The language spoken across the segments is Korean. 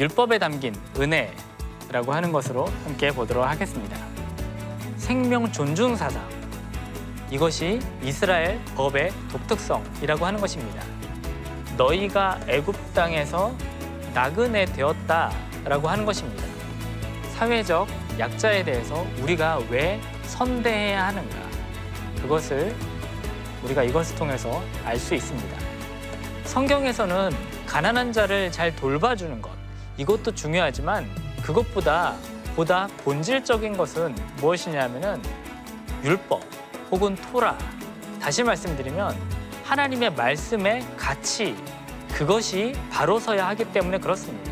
율법에 담긴 은혜라고 하는 것으로 함께 보도록 하겠습니다. 생명 존중 사상. 이것이 이스라엘 법의 독특성이라고 하는 것입니다. 너희가 애굽 땅에서 나그네 되었다라고 하는 것입니다. 사회적 약자에 대해서 우리가 왜 선대해야 하는가? 그것을 우리가 이것을 통해서 알 수 있습니다. 성경에서는 가난한 자를 잘 돌봐주는 것 이것도 중요하지만 그것보다 보다 본질적인 것은 무엇이냐면은 율법 혹은 토라 다시 말씀드리면 하나님의 말씀의 가치 그것이 바로 서야 하기 때문에 그렇습니다.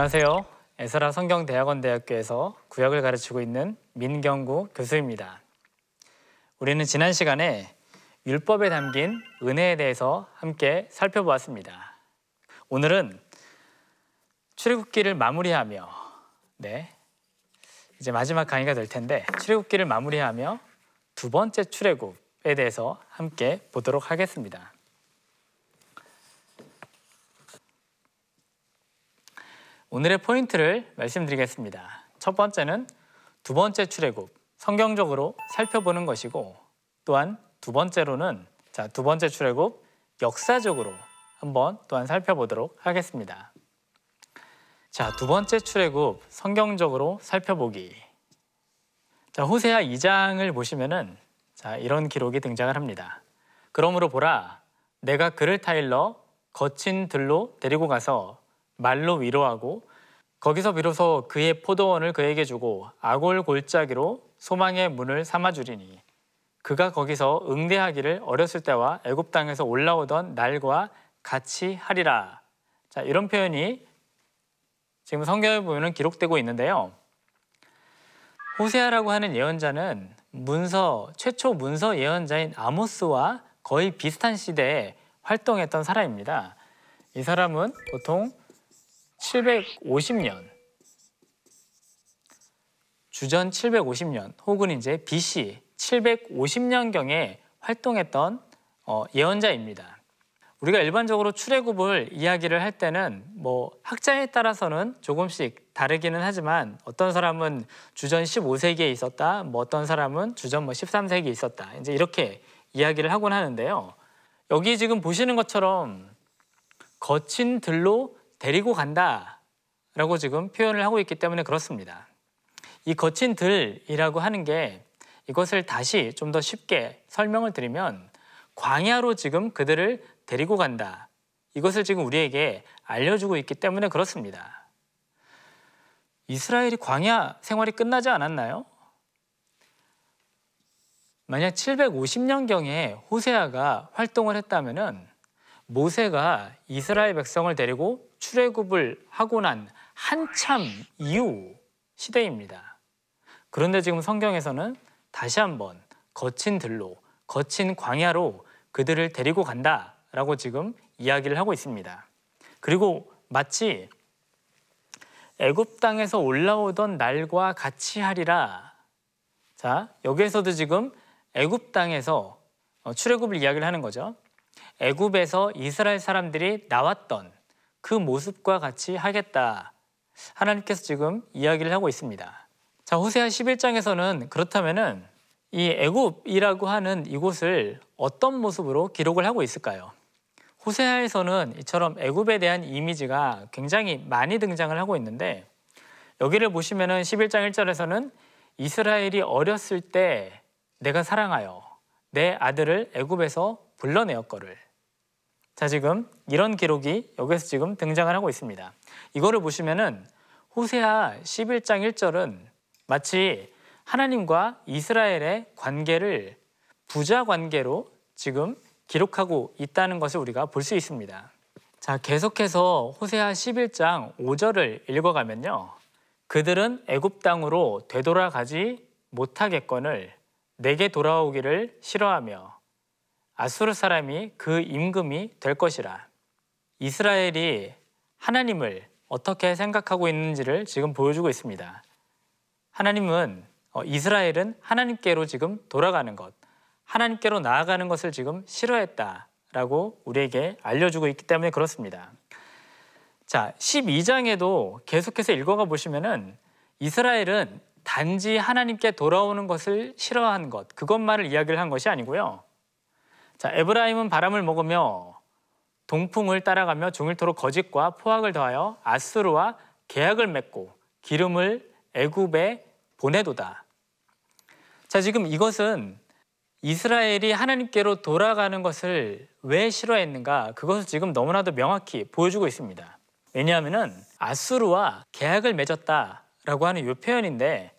안녕하세요. 에스라 성경대학원대학교에서 구역을 가르치고 있는 민경구 교수입니다. 우리는 지난 시간에 율법에 담긴 은혜에 대해서 함께 살펴보았습니다. 오늘은 출애굽기를 마무리하며 네. 이제 마지막 강의가 될 텐데 출애굽기를 마무리하며 두 번째 출애굽에 대해서 함께 보도록 하겠습니다. 오늘의 포인트를 말씀드리겠습니다. 첫 번째는 두 번째 출애굽 성경적으로 살펴보는 것이고 또한 두 번째로는 자, 두 번째 출애굽 역사적으로 한번 또한 살펴보도록 하겠습니다. 자, 두 번째 출애굽 성경적으로 살펴보기. 자, 호세아 2장을 보시면은 자, 이런 기록이 등장을 합니다. 그러므로 보라 내가 그를 타일러 거친 들로 데리고 가서 말로 위로하고 거기서 비로소 그의 포도원을 그에게 주고 아골 골짜기로 소망의 문을 삼아 주리니 그가 거기서 응대하기를 어렸을 때와 애굽 땅에서 올라오던 날과 같이 하리라. 자, 이런 표현이 지금 성경에 보면 기록되고 있는데요. 호세아라고 하는 예언자는 문서 최초 문서 예언자인 아모스와 거의 비슷한 시대에 활동했던 사람입니다. 이 사람은 보통 750년 주전 750년 혹은 이제 BC 750년경에 활동했던 어, 예언자입니다. 우리가 일반적으로 출애굽을 이야기를 할 때는 뭐 학자에 따라서는 조금씩 다르기는 하지만 어떤 사람은 주전 15세기에 있었다, 뭐 어떤 사람은 주전 뭐 13세기에 있었다. 이제 이렇게 이야기를 하곤 하는데요. 여기 지금 보시는 것처럼 거친 들로 데리고 간다라고 지금 표현을 하고 있기 때문에 그렇습니다. 이 거친 들이라고 하는 게 이것을 다시 좀 더 쉽게 설명을 드리면 광야로 지금 그들을 데리고 간다. 이것을 지금 우리에게 알려주고 있기 때문에 그렇습니다. 이스라엘이 광야 생활이 끝나지 않았나요? 만약 750년경에 호세아가 활동을 했다면은 모세가 이스라엘 백성을 데리고 출애굽을 하고 난 한참 이후 시대입니다. 그런데 지금 성경에서는 다시 한번 거친 들로 거친 광야로 그들을 데리고 간다 라고 지금 이야기를 하고 있습니다. 그리고 마치 애굽 땅에서 올라오던 날과 같이 하리라. 자, 여기에서도 지금 애굽 땅에서 어, 출애굽을 이야기를 하는 거죠. 애굽에서 이스라엘 사람들이 나왔던 그 모습과 같이 하겠다. 하나님께서 지금 이야기를 하고 있습니다. 자, 호세아 11장에서는 그렇다면은 이 애굽이라고 하는 이곳을 어떤 모습으로 기록을 하고 있을까요? 호세아에서는 이처럼 애굽에 대한 이미지가 굉장히 많이 등장을 하고 있는데 여기를 보시면은 11장 1절에서는 이스라엘이 어렸을 때 내가 사랑하여 내 아들을 애굽에서 불러내었거를 자, 지금 이런 기록이 여기서 지금 등장을 하고 있습니다. 이거를 보시면은 호세아 11장 1절은 마치 하나님과 이스라엘의 관계를 부자 관계로 지금 기록하고 있다는 것을 우리가 볼 수 있습니다. 자, 계속해서 호세아 11장 5절을 읽어가면요. 그들은 애굽 땅으로 되돌아가지 못하겠거늘 내게 돌아오기를 싫어하며 아수르 사람이 그 임금이 될 것이라. 이스라엘이 하나님을 어떻게 생각하고 있는지를 지금 보여주고 있습니다. 하나님은 어, 이스라엘은 하나님께로 지금 돌아가는 것, 하나님께로 나아가는 것을 지금 싫어했다라고 우리에게 알려주고 있기 때문에 그렇습니다. 자, 12장에도 계속해서 읽어가 보시면은 이스라엘은 단지 하나님께 돌아오는 것을 싫어한 것, 그것만을 이야기를 한 것이 아니고요. 자, 에브라임은 바람을 먹으며 동풍을 따라가며 종일토록 거짓과 포악을 더하여 아스루와 계약을 맺고 기름을 애굽에 보내도다. 자, 지금 이것은 이스라엘이 하나님께로 돌아가는 것을 왜 싫어했는가? 그것을 지금 너무나도 명확히 보여주고 있습니다. 왜냐하면은 아수르와 계약을 맺었다라고 하는 이 표현인데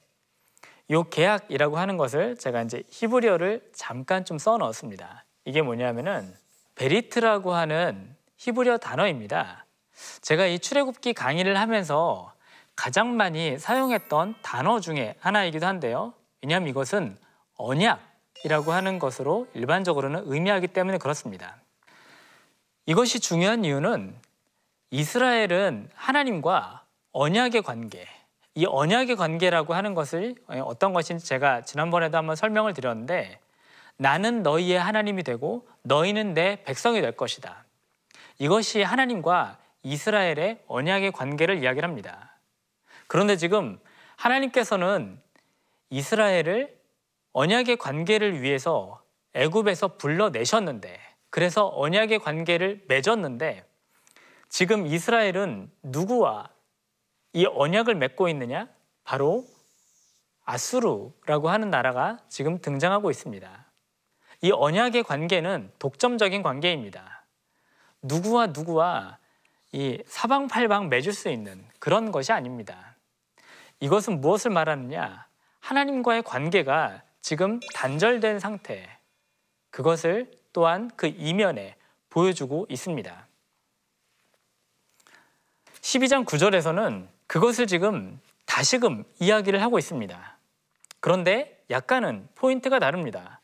이 계약이라고 하는 것을 제가 이제 히브리어를 잠깐 좀 써 넣었습니다. 이게 뭐냐면은 베리트라고 하는 히브리어 단어입니다. 제가 이 출애굽기 강의를 하면서 가장 많이 사용했던 단어 중에 하나이기도 한데요. 왜냐하면 이것은 언약이라고 하는 것으로 일반적으로는 의미하기 때문에 그렇습니다. 이것이 중요한 이유는 이스라엘은 하나님과 언약의 관계, 이 언약의 관계라고 하는 것을 어떤 것인지 제가 지난번에도 한번 설명을 드렸는데 나는 너희의 하나님이 되고 너희는 내 백성이 될 것이다. 이것이 하나님과 이스라엘의 언약의 관계를 이야기를 합니다. 그런데 지금 하나님께서는 이스라엘을 언약의 관계를 위해서 애굽에서 불러내셨는데 그래서 언약의 관계를 맺었는데 지금 이스라엘은 누구와 이 언약을 맺고 있느냐? 바로 아수르라고 하는 나라가 지금 등장하고 있습니다. 이 언약의 관계는 독점적인 관계입니다. 누구와 누구와 이 사방팔방 맺을 수 있는 그런 것이 아닙니다. 이것은 무엇을 말하느냐? 하나님과의 관계가 지금 단절된 상태, 그것을 또한 그 이면에 보여주고 있습니다. 12장 9절에서는 그것을 지금 다시금 이야기를 하고 있습니다. 그런데 약간은 포인트가 다릅니다.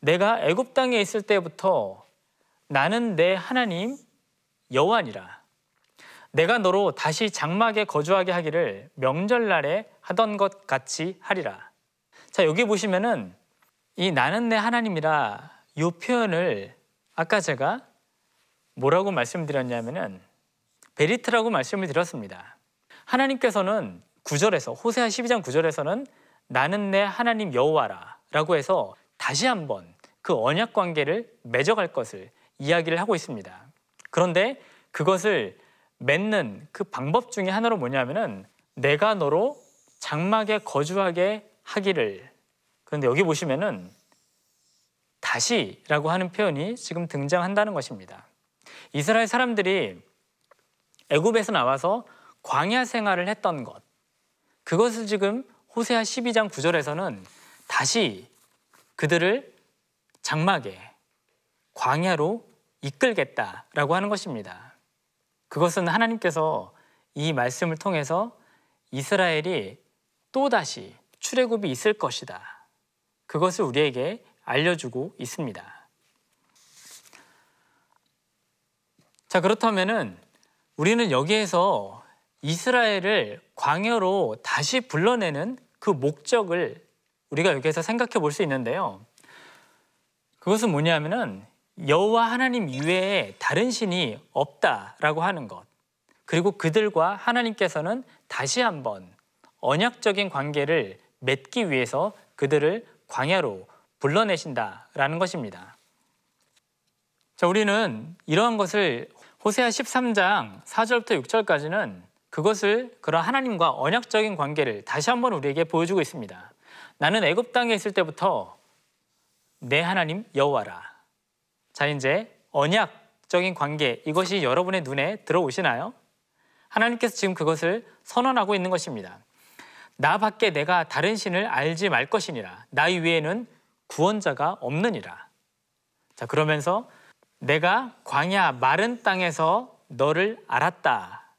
내가 애굽 땅에 있을 때부터 나는 내 하나님 여호와니라. 내가 너로 다시 장막에 거주하게 하기를 명절날에 하던 것 같이 하리라. 자, 여기 보시면은 이 나는 내 하나님이라 이 표현을 아까 제가 뭐라고 말씀드렸냐면은 베리트라고 말씀을 드렸습니다. 하나님께서는 9절에서 호세아 12장 9절에서는 나는 내 하나님 여호와라라고 해서 다시 한번 그 언약 관계를 맺어갈 것을 이야기를 하고 있습니다. 그런데 그것을 맺는 그 방법 중에 하나로 뭐냐면은 내가 너로 장막에 거주하게 하기를 그런데 여기 보시면은 다시라고 하는 표현이 지금 등장한다는 것입니다. 이스라엘 사람들이 애굽에서 나와서 광야 생활을 했던 것 그것을 지금 호세아 12장 9절에서는 다시 그들을 장막에 광야로 이끌겠다라고 하는 것입니다. 그것은 하나님께서 이 말씀을 통해서 이스라엘이 또다시 출애굽이 있을 것이다. 그것을 우리에게 알려주고 있습니다. 자, 그렇다면은 우리는 여기에서 이스라엘을 광야로 다시 불러내는 그 목적을 우리가 여기에서 생각해 볼 수 있는데요. 그것은 뭐냐면은 여호와 하나님 이외에 다른 신이 없다라고 하는 것. 그리고 그들과 하나님께서는 다시 한번 언약적인 관계를 맺기 위해서 그들을 광야로 불러내신다라는 것입니다. 자, 우리는 이러한 것을 호세아 13장 4절부터 6절까지는 그것을 그런 하나님과 언약적인 관계를 다시 한번 우리에게 보여주고 있습니다. 나는 애굽 땅에 있을 때부터 내 하나님 여호와라. 자, 이제 언약적인 관계 이것이 여러분의 눈에 들어오시나요? 하나님께서 지금 그것을 선언하고 있는 것입니다. 나밖에 내가 다른 신을 알지 말 것이니라. 나 이외에는 구원자가 없느니라. 자, 그러면서 내가 광야 마른 땅에서 너를 알았다.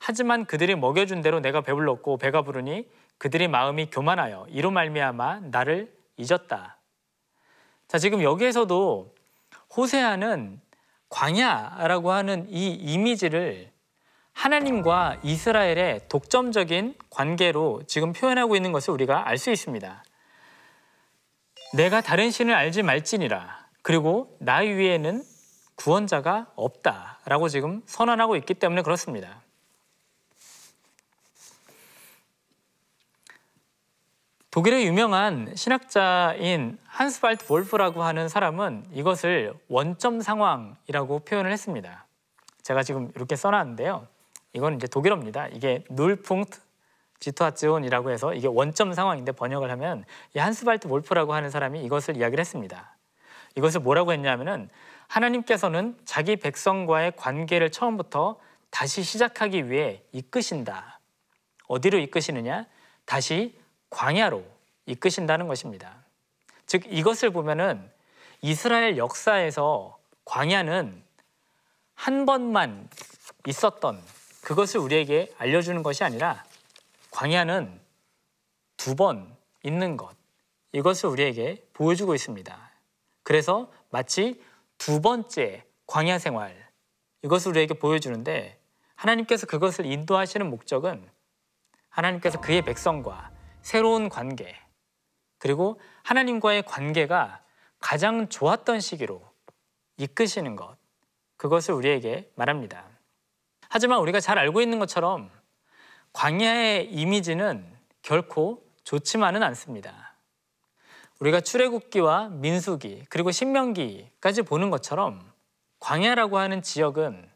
하지만 그들이 먹여준 대로 내가 배불렀고 배가 부르니 그들의 마음이 교만하여 이로 말미암아 나를 잊었다. 자, 지금 여기에서도 호세아는 광야라고 하는 이 이미지를 하나님과 이스라엘의 독점적인 관계로 지금 표현하고 있는 것을 우리가 알 수 있습니다. 내가 다른 신을 알지 말지니라. 그리고 나 위에는 구원자가 없다라고 지금 선언하고 있기 때문에 그렇습니다. 독일의 유명한 신학자인 한스발트 볼프라고 하는 사람은 이것을 원점 상황이라고 표현을 했습니다. 제가 지금 이렇게 써놨는데요. 이건 이제 독일어입니다. 이게 눌풍트 지토아츠온이라고 해서 이게 원점 상황인데 번역을 하면 이 한스발트 볼프라고 하는 사람이 이것을 이야기를 했습니다. 이것을 뭐라고 했냐면은 하나님께서는 자기 백성과의 관계를 처음부터 다시 시작하기 위해 이끄신다. 어디로 이끄시느냐? 다시 광야로 이끄신다는 것입니다. 즉 이것을 보면은 이스라엘 역사에서 광야는 한 번만 있었던 그것을 우리에게 알려주는 것이 아니라 광야는 두 번 있는 것 이것을 우리에게 보여주고 있습니다. 그래서 마치 두 번째 광야 생활 이것을 우리에게 보여주는데 하나님께서 그것을 인도하시는 목적은 하나님께서 그의 백성과 새로운 관계 그리고 하나님과의 관계가 가장 좋았던 시기로 이끄시는 것 그것을 우리에게 말합니다. 하지만 우리가 잘 알고 있는 것처럼 광야의 이미지는 결코 좋지만은 않습니다. 우리가 출애굽기와 민수기 그리고 신명기까지 보는 것처럼 광야라고 하는 지역은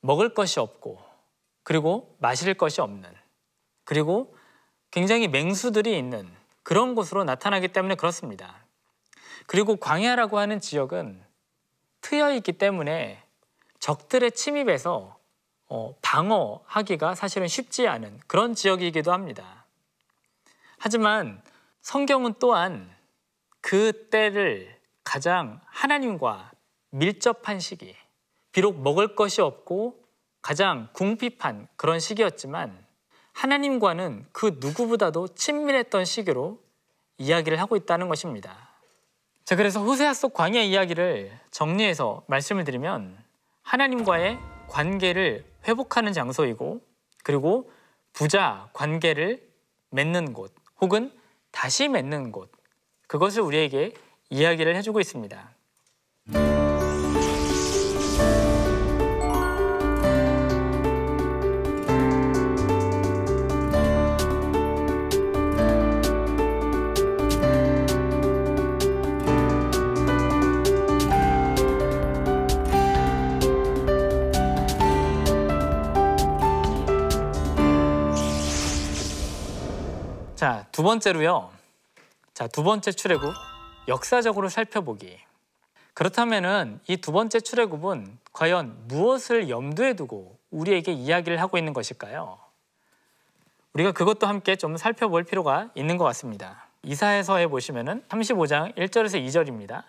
먹을 것이 없고 그리고 마실 것이 없는 그리고 굉장히 맹수들이 있는 그런 곳으로 나타나기 때문에 그렇습니다. 그리고 광야라고 하는 지역은 트여 있기 때문에 적들의 침입에서 어, 방어하기가 사실은 쉽지 않은 그런 지역이기도 합니다. 하지만 성경은 또한 그 때를 가장 하나님과 밀접한 시기, 비록 먹을 것이 없고 가장 궁핍한 그런 시기였지만 하나님과는 그 누구보다도 친밀했던 시기로 이야기를 하고 있다는 것입니다. 자, 그래서 호세아 속 광야 이야기를 정리해서 말씀을 드리면 하나님과의 관계를 회복하는 장소이고 그리고 부자 관계를 맺는 곳 혹은 다시 맺는 곳 그것을 우리에게 이야기를 해주고 있습니다. 번째로요. 자, 두 번째 출애굽 역사적으로 살펴보기. 그렇다면은 이 두 번째 출애굽은 과연 무엇을 염두에 두고 우리에게 이야기를 하고 있는 것일까요? 우리가 그것도 함께 좀 살펴볼 필요가 있는 것 같습니다. 이사에서해 보시면은 35장 1절에서 2절입니다.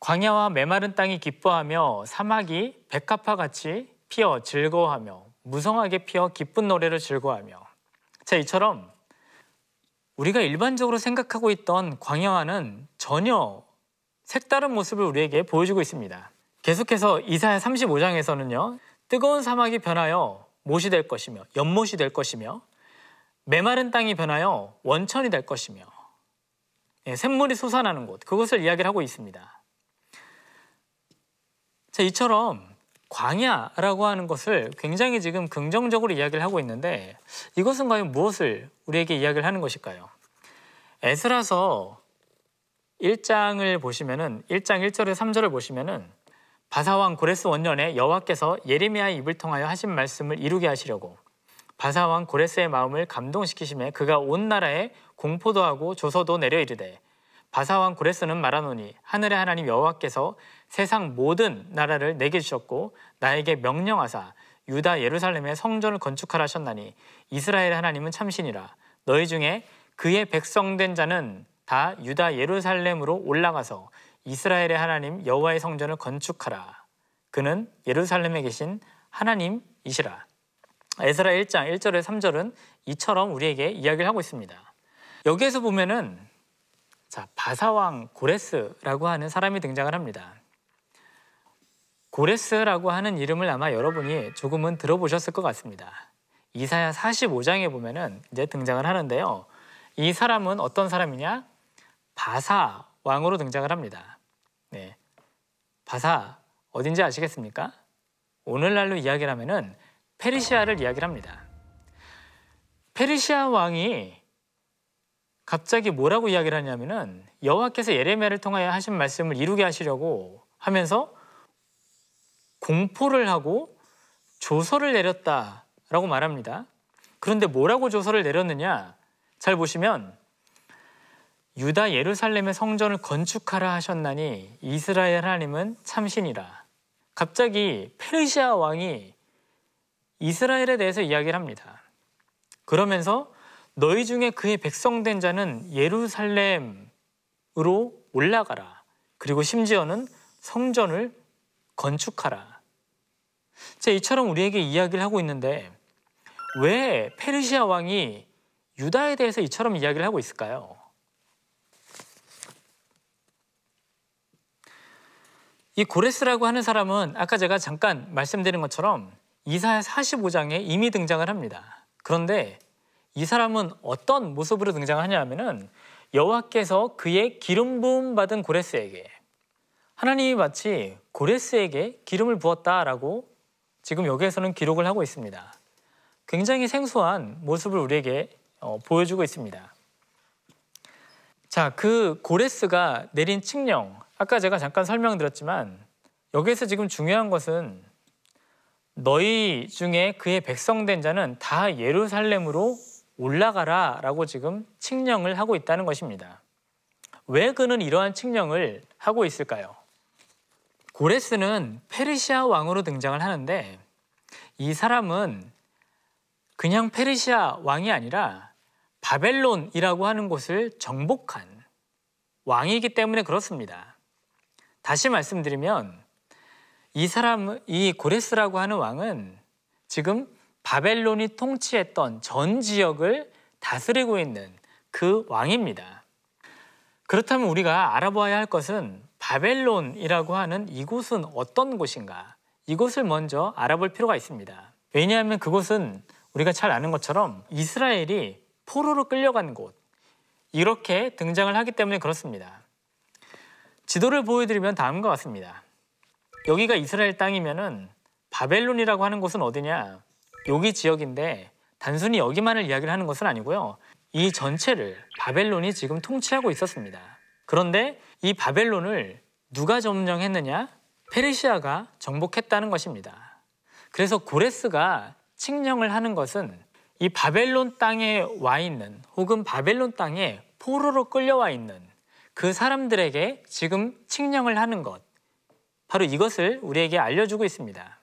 광야와 메마른 땅이 기뻐하며 사막이 백합화 같이 피어 즐거워하며 무성하게 피어 기쁜 노래를 즐거워하며 자 이처럼 우리가 일반적으로 생각하고 있던 광야와는 전혀 색다른 모습을 우리에게 보여주고 있습니다. 계속해서 이사야 35장에서는요. 뜨거운 사막이 변하여 못이 될 것이며 연못이 될 것이며 메마른 땅이 변하여 원천이 될 것이며 예, 샘물이 솟아나는 곳 그것을 이야기를 하고 있습니다. 자, 이처럼 광야라고 하는 것을 굉장히 지금 긍정적으로 이야기를 하고 있는데 이것은 과연 무엇을 우리에게 이야기를 하는 것일까요? 에스라서 1장을 보시면은 1장 1절에 3절을 보시면은 바사왕 고레스 원년에 여호와께서 예레미야의 입을 통하여 하신 말씀을 이루게 하시려고 바사왕 고레스의 마음을 감동시키심에 그가 온 나라에 공포도 하고 조서도 내려 이르되 바사왕 고레스는 말하노니 하늘의 하나님 여호와께서 세상 모든 나라를 내게 주셨고 나에게 명령하사 유다 예루살렘에 성전을 건축하라 하셨나니 이스라엘의 하나님은 참신이라 너희 중에 그의 백성된 자는 다 유다 예루살렘으로 올라가서 이스라엘의 하나님 여호와의 성전을 건축하라 그는 예루살렘에 계신 하나님이시라 에스라 1장 1절에 3절은 이처럼 우리에게 이야기를 하고 있습니다. 여기에서 보면은 자, 바사왕 고레스라고 하는 사람이 등장을 합니다. 고레스라고 하는 이름을 아마 여러분이 조금은 들어보셨을 것 같습니다. 이사야 45장에 보면은 이제 등장을 하는데요. 이 사람은 어떤 사람이냐? 바사 왕으로 등장을 합니다. 네. 바사 어딘지 아시겠습니까? 오늘날로 이야기를 하면은 페르시아를 이야기를 합니다. 페르시아 왕이 갑자기 뭐라고 이야기를 하냐면은 여호와께서 예레미야를 통하여 하신 말씀을 이루게 하시려고 하면서 공포를 하고 조서를 내렸다라고 말합니다. 그런데 뭐라고 조서를 내렸느냐? 잘 보시면 유다 예루살렘의 성전을 건축하라 하셨나니 이스라엘 하나님은 참신이라. 갑자기 페르시아 왕이 이스라엘에 대해서 이야기를 합니다. 그러면서 너희 중에 그의 백성된 자는 예루살렘으로 올라가라. 그리고 심지어는 성전을 건축하라. 자, 이처럼 우리에게 이야기를 하고 있는데 왜 페르시아 왕이 유다에 대해서 이처럼 이야기를 하고 있을까요? 이 고레스라고 하는 사람은 아까 제가 잠깐 말씀드린 것처럼 이사야 45장에 이미 등장을 합니다. 그런데 이 사람은 어떤 모습으로 등장하냐면은 여호와께서 그의 기름 부음 받은 고레스에게 하나님이 마치 고레스에게 기름을 부었다라고 지금 여기에서는 기록을 하고 있습니다. 굉장히 생소한 모습을 우리에게 어, 보여주고 있습니다. 자, 그 고레스가 내린 칙령 아까 제가 잠깐 설명드렸지만 여기에서 지금 중요한 것은 너희 중에 그의 백성된 자는 다 예루살렘으로 올라가라 라고 지금 칙령을 하고 있다는 것입니다. 왜 그는 이러한 칙령을 하고 있을까요? 고레스는 페르시아 왕으로 등장을 하는데 이 사람은 그냥 페르시아 왕이 아니라 바벨론이라고 하는 곳을 정복한 왕이기 때문에 그렇습니다. 다시 말씀드리면 이 사람, 이 고레스라고 하는 왕은 지금 바벨론이 통치했던 전 지역을 다스리고 있는 그 왕입니다. 그렇다면 우리가 알아보아야 할 것은 바벨론이라고 하는 이곳은 어떤 곳인가? 이곳을 먼저 알아볼 필요가 있습니다. 왜냐하면 그곳은 우리가 잘 아는 것처럼 이스라엘이 포로로 끌려간 곳, 이렇게 등장을 하기 때문에 그렇습니다. 지도를 보여드리면 다음과 같습니다. 여기가 이스라엘 땅이면은 바벨론이라고 하는 곳은 어디냐? 여기 지역인데 단순히 여기만을 이야기를 하는 것은 아니고요. 이 전체를 바벨론이 지금 통치하고 있었습니다. 그런데 이 바벨론을 누가 점령했느냐? 페르시아가 정복했다는 것입니다. 그래서 고레스가 칙령을 하는 것은 이 바벨론 땅에 와 있는 혹은 바벨론 땅에 포로로 끌려와 있는 그 사람들에게 지금 칙령을 하는 것 바로 이것을 우리에게 알려주고 있습니다.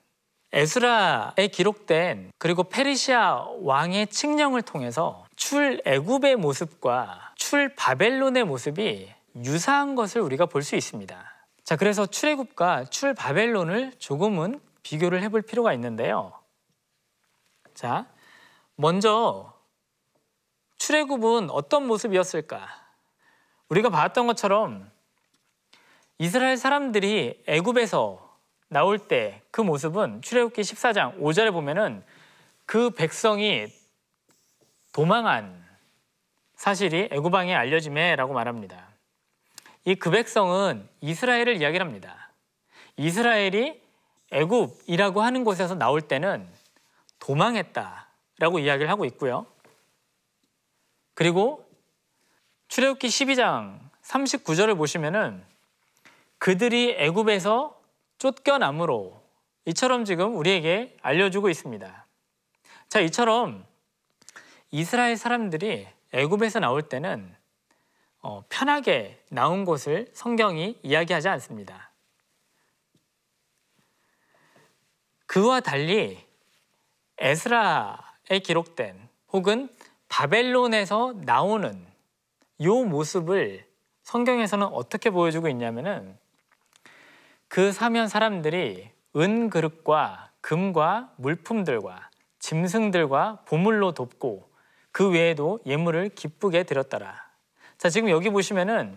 에스라에 기록된 그리고 페르시아 왕의 칙령을 통해서 출애굽의 모습과 출바벨론의 모습이 유사한 것을 우리가 볼 수 있습니다. 자, 그래서 출애굽과 출바벨론을 조금은 비교를 해볼 필요가 있는데요. 자, 먼저 출애굽은 어떤 모습이었을까? 우리가 봤던 것처럼 이스라엘 사람들이 애굽에서 나올 때 그 모습은 출애굽기 14장 5절에 보면은 그 백성이 도망한 사실이 애굽 왕에 알려짐에라고 말합니다. 이 그 백성은 이스라엘을 이야기를 합니다. 이스라엘이 애굽이라고 하는 곳에서 나올 때는 도망했다라고 이야기를 하고 있고요. 그리고 출애굽기 12장 39절을 보시면은 그들이 애굽에서 쫓겨남으로 이처럼 지금 우리에게 알려주고 있습니다. 자, 이처럼 이스라엘 사람들이 애굽에서 나올 때는 어, 편하게 나온 곳을 성경이 이야기하지 않습니다. 그와 달리 에스라에 기록된 혹은 바벨론에서 나오는 이 모습을 성경에서는 어떻게 보여주고 있냐면은 그 사면 사람들이 은 그릇과 금과 물품들과 짐승들과 보물로 돕고 그 외에도 예물을 기쁘게 드렸더라. 자, 지금 여기 보시면은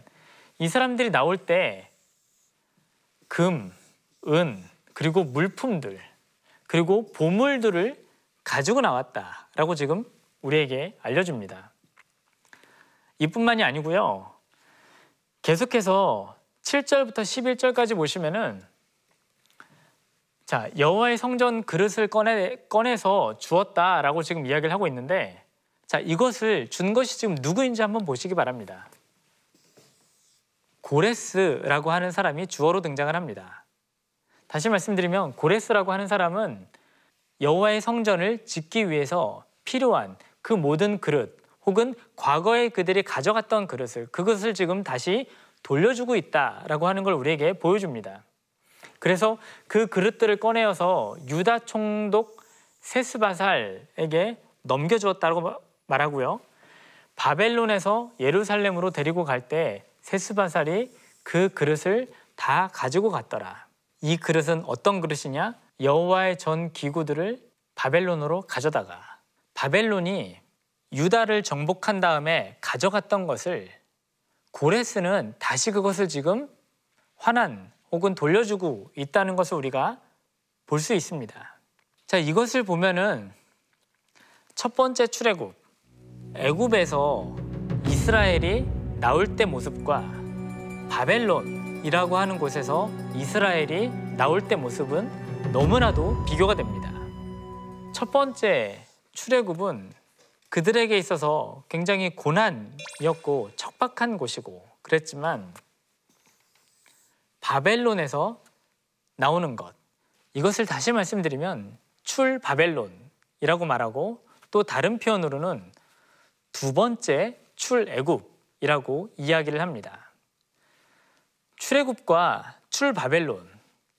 이 사람들이 나올 때 금, 은, 그리고 물품들, 그리고 보물들을 가지고 나왔다라고 지금 우리에게 알려줍니다. 이뿐만이 아니고요. 계속해서 7절부터 11절까지 보시면은 자 여호와의 성전 그릇을 꺼내 꺼내서 주었다라고 지금 이야기를 하고 있는데 자 이것을 준 것이 지금 누구인지 한번 보시기 바랍니다. 고레스라고 하는 사람이 주어로 등장을 합니다. 다시 말씀드리면 고레스라고 하는 사람은 여호와의 성전을 짓기 위해서 필요한 그 모든 그릇 혹은 과거에 그들이 가져갔던 그릇을 그것을 지금 다시 돌려주고 있다라고 하는 걸 우리에게 보여줍니다. 그래서 그 그릇들을 꺼내어서 유다 총독 세스바살에게 넘겨주었다고 말하고요. 바벨론에서 예루살렘으로 데리고 갈 때 세스바살이 그 그릇을 다 가지고 갔더라. 이 그릇은 어떤 그릇이냐? 여호와의 전 기구들을 바벨론으로 가져다가 바벨론이 유다를 정복한 다음에 가져갔던 것을 고레스는 다시 그것을 지금 환한 혹은 돌려주고 있다는 것을 우리가 볼 수 있습니다. 자, 이것을 보면은 첫 번째 출애굽 애굽에서 이스라엘이 나올 때 모습과 바벨론이라고 하는 곳에서 이스라엘이 나올 때 모습은 너무나도 비교가 됩니다. 첫 번째 출애굽은 그들에게 있어서 굉장히 고난이었고 척박한 곳이고 그랬지만 바벨론에서 나오는 것 이것을 다시 말씀드리면 출 바벨론이라고 말하고 또 다른 표현으로는 두 번째 출애굽이라고 이야기를 합니다. 출애굽과 출 바벨론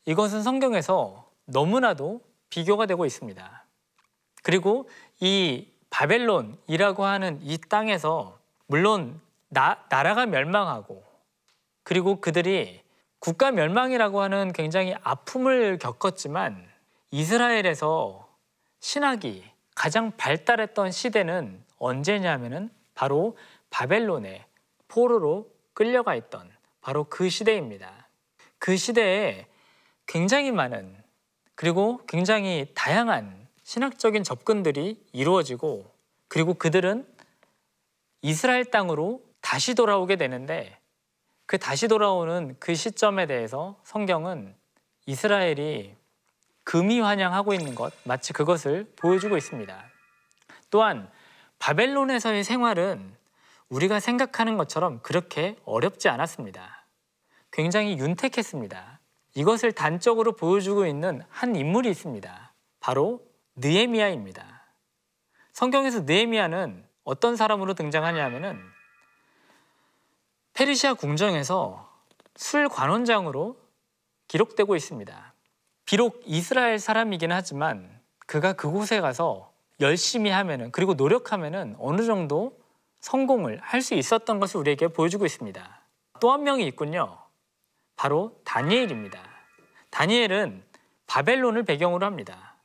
이것은 성경에서 너무나도 비교가 되고 있습니다. 그리고 이 바벨론이라고 하는 이 땅에서 물론 나, 나라가 멸망하고 그리고 그들이 국가 멸망이라고 하는 굉장히 아픔을 겪었지만 이스라엘에서 신학이 가장 발달했던 시대는 언제냐면은 바로 바벨론의 포로로 끌려가 있던 바로 그 시대입니다. 그 시대에 굉장히 많은 그리고 굉장히 다양한 신학적인 접근들이 이루어지고 그리고 그들은 이스라엘 땅으로 다시 돌아오게 되는데 그 다시 돌아오는 그 시점에 대해서 성경은 이스라엘이 금이 환영하고 있는 것 마치 그것을 보여주고 있습니다. 또한 바벨론에서의 생활은 우리가 생각하는 것처럼 그렇게 어렵지 않았습니다. 굉장히 윤택했습니다. 이것을 단적으로 보여주고 있는 한 인물이 있습니다. 바로 느에미아입니다. 성경에서 느에미아는 어떤 사람으로 등장하냐면은 페르시아 궁정에서 술 관원장으로 기록되고 있습니다. 비록 이스라엘 사람이긴 하지만 그가 그곳에 가서 열심히 하면은 그리고 노력하면은 어느 정도 성공을 할 수 있었던 것을 우리에게 보여주고 있습니다. 또 한 명이 있군요. 바로 다니엘입니다. 다니엘은 바벨론을 배경으로 합니다.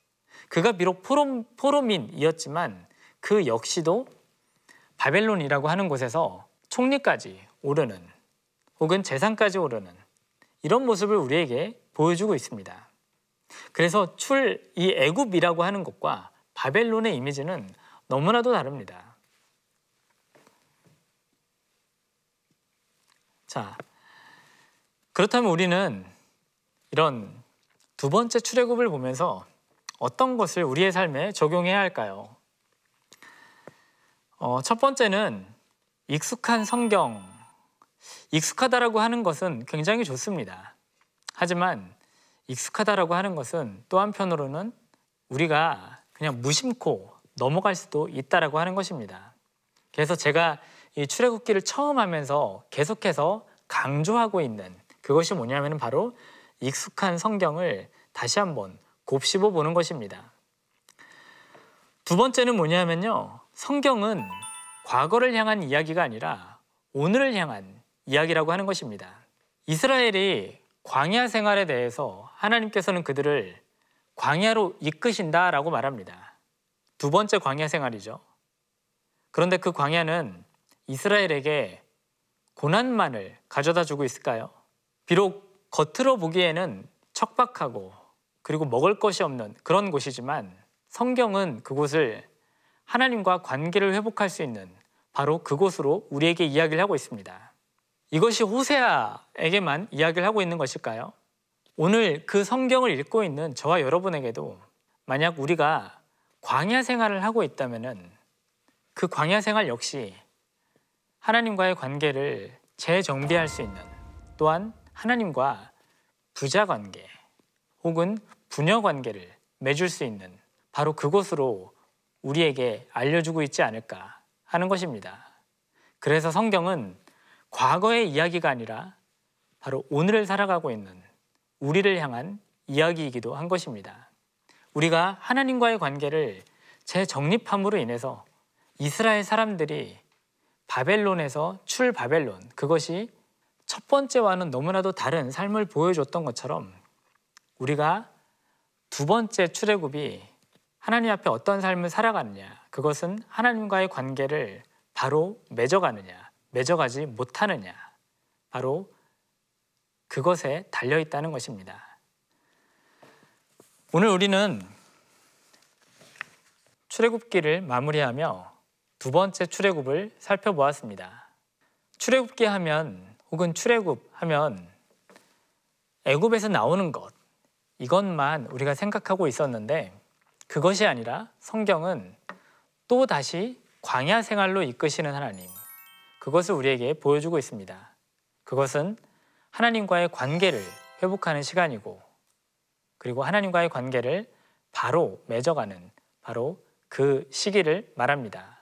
그가 비록 포로, 포로민이었지만 그 역시도 바벨론이라고 하는 곳에서 총리까지 오르는 혹은 재산까지 오르는 이런 모습을 우리에게 보여주고 있습니다. 그래서 출 이 애굽이라고 하는 것과 바벨론의 이미지는 너무나도 다릅니다. 자, 그렇다면 우리는 이런 두 번째 출애굽을 보면서 어떤 것을 우리의 삶에 적용해야 할까요? 어, 첫 번째는 익숙한 성경. 익숙하다라고 하는 것은 굉장히 좋습니다. 하지만 익숙하다라고 하는 것은 또 한편으로는 우리가 그냥 무심코 넘어갈 수도 있다라고 하는 것입니다. 그래서 제가 이 출애굽기를 처음 하면서 계속해서 강조하고 있는 그것이 뭐냐면 바로 익숙한 성경을 다시 한번 곱씹어 보는 것입니다. 두 번째는 뭐냐면요. 성경은 과거를 향한 이야기가 아니라 오늘을 향한 이야기라고 하는 것입니다. 이스라엘이 광야 생활에 대해서 하나님께서는 그들을 광야로 이끄신다라고 말합니다. 두 번째 광야 생활이죠. 그런데 그 광야는 이스라엘에게 고난만을 가져다 주고 있을까요? 비록 겉으로 보기에는 척박하고 그리고 먹을 것이 없는 그런 곳이지만 성경은 그곳을 하나님과 관계를 회복할 수 있는 바로 그곳으로 우리에게 이야기를 하고 있습니다. 이것이 호세아에게만 이야기를 하고 있는 것일까요? 오늘 그 성경을 읽고 있는 저와 여러분에게도 만약 우리가 광야 생활을 하고 있다면은 그 광야 생활 역시 하나님과의 관계를 재정비할 수 있는 또한 하나님과 부자 관계 혹은 부녀 관계를 맺을 수 있는 바로 그곳으로 우리에게 알려주고 있지 않을까 하는 것입니다. 그래서 성경은 과거의 이야기가 아니라 바로 오늘을 살아가고 있는 우리를 향한 이야기이기도 한 것입니다. 우리가 하나님과의 관계를 재정립함으로 인해서 이스라엘 사람들이 바벨론에서 출 바벨론 그것이 첫 번째와는 너무나도 다른 삶을 보여줬던 것처럼 우리가 두 번째 출애굽이 하나님 앞에 어떤 삶을 살아가느냐 그것은 하나님과의 관계를 바로 맺어가느냐 맺어가지 못하느냐 바로 그것에 달려 있다는 것입니다. 오늘 우리는 출애굽기를 마무리하며 두 번째 출애굽을 살펴보았습니다. 출애굽기 하면 혹은 출애굽 하면 애굽에서 나오는 것 이것만 우리가 생각하고 있었는데 그것이 아니라 성경은 또 다시 광야 생활로 이끄시는 하나님 그것을 우리에게 보여주고 있습니다. 그것은 하나님과의 관계를 회복하는 시간이고 그리고 하나님과의 관계를 바로 맺어가는 바로 그 시기를 말합니다.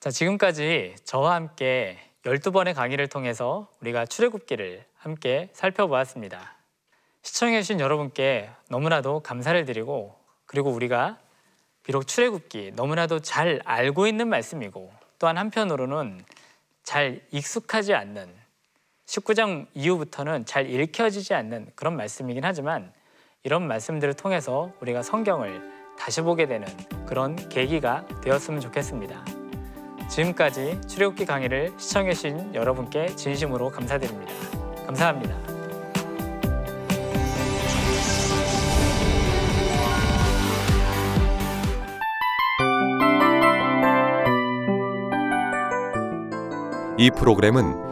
자, 지금까지 저와 함께 12번의 강의를 통해서 우리가 출애굽기를 함께 살펴보았습니다. 시청해 주신 여러분께 너무나도 감사를 드리고 그리고 우리가 비록 출애굽기 너무나도 잘 알고 있는 말씀이고 또한 한편으로는 잘 익숙하지 않는 19장 이후부터는 잘 읽혀지지 않는 그런 말씀이긴 하지만 이런 말씀들을 통해서 우리가 성경을 다시 보게 되는 그런 계기가 되었으면 좋겠습니다. 지금까지 출애굽기 강의를 시청해 주신 여러분께 진심으로 감사드립니다. 감사합니다. 이 프로그램은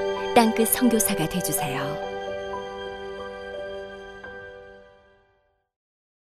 땅끝 선교사가 되주세요.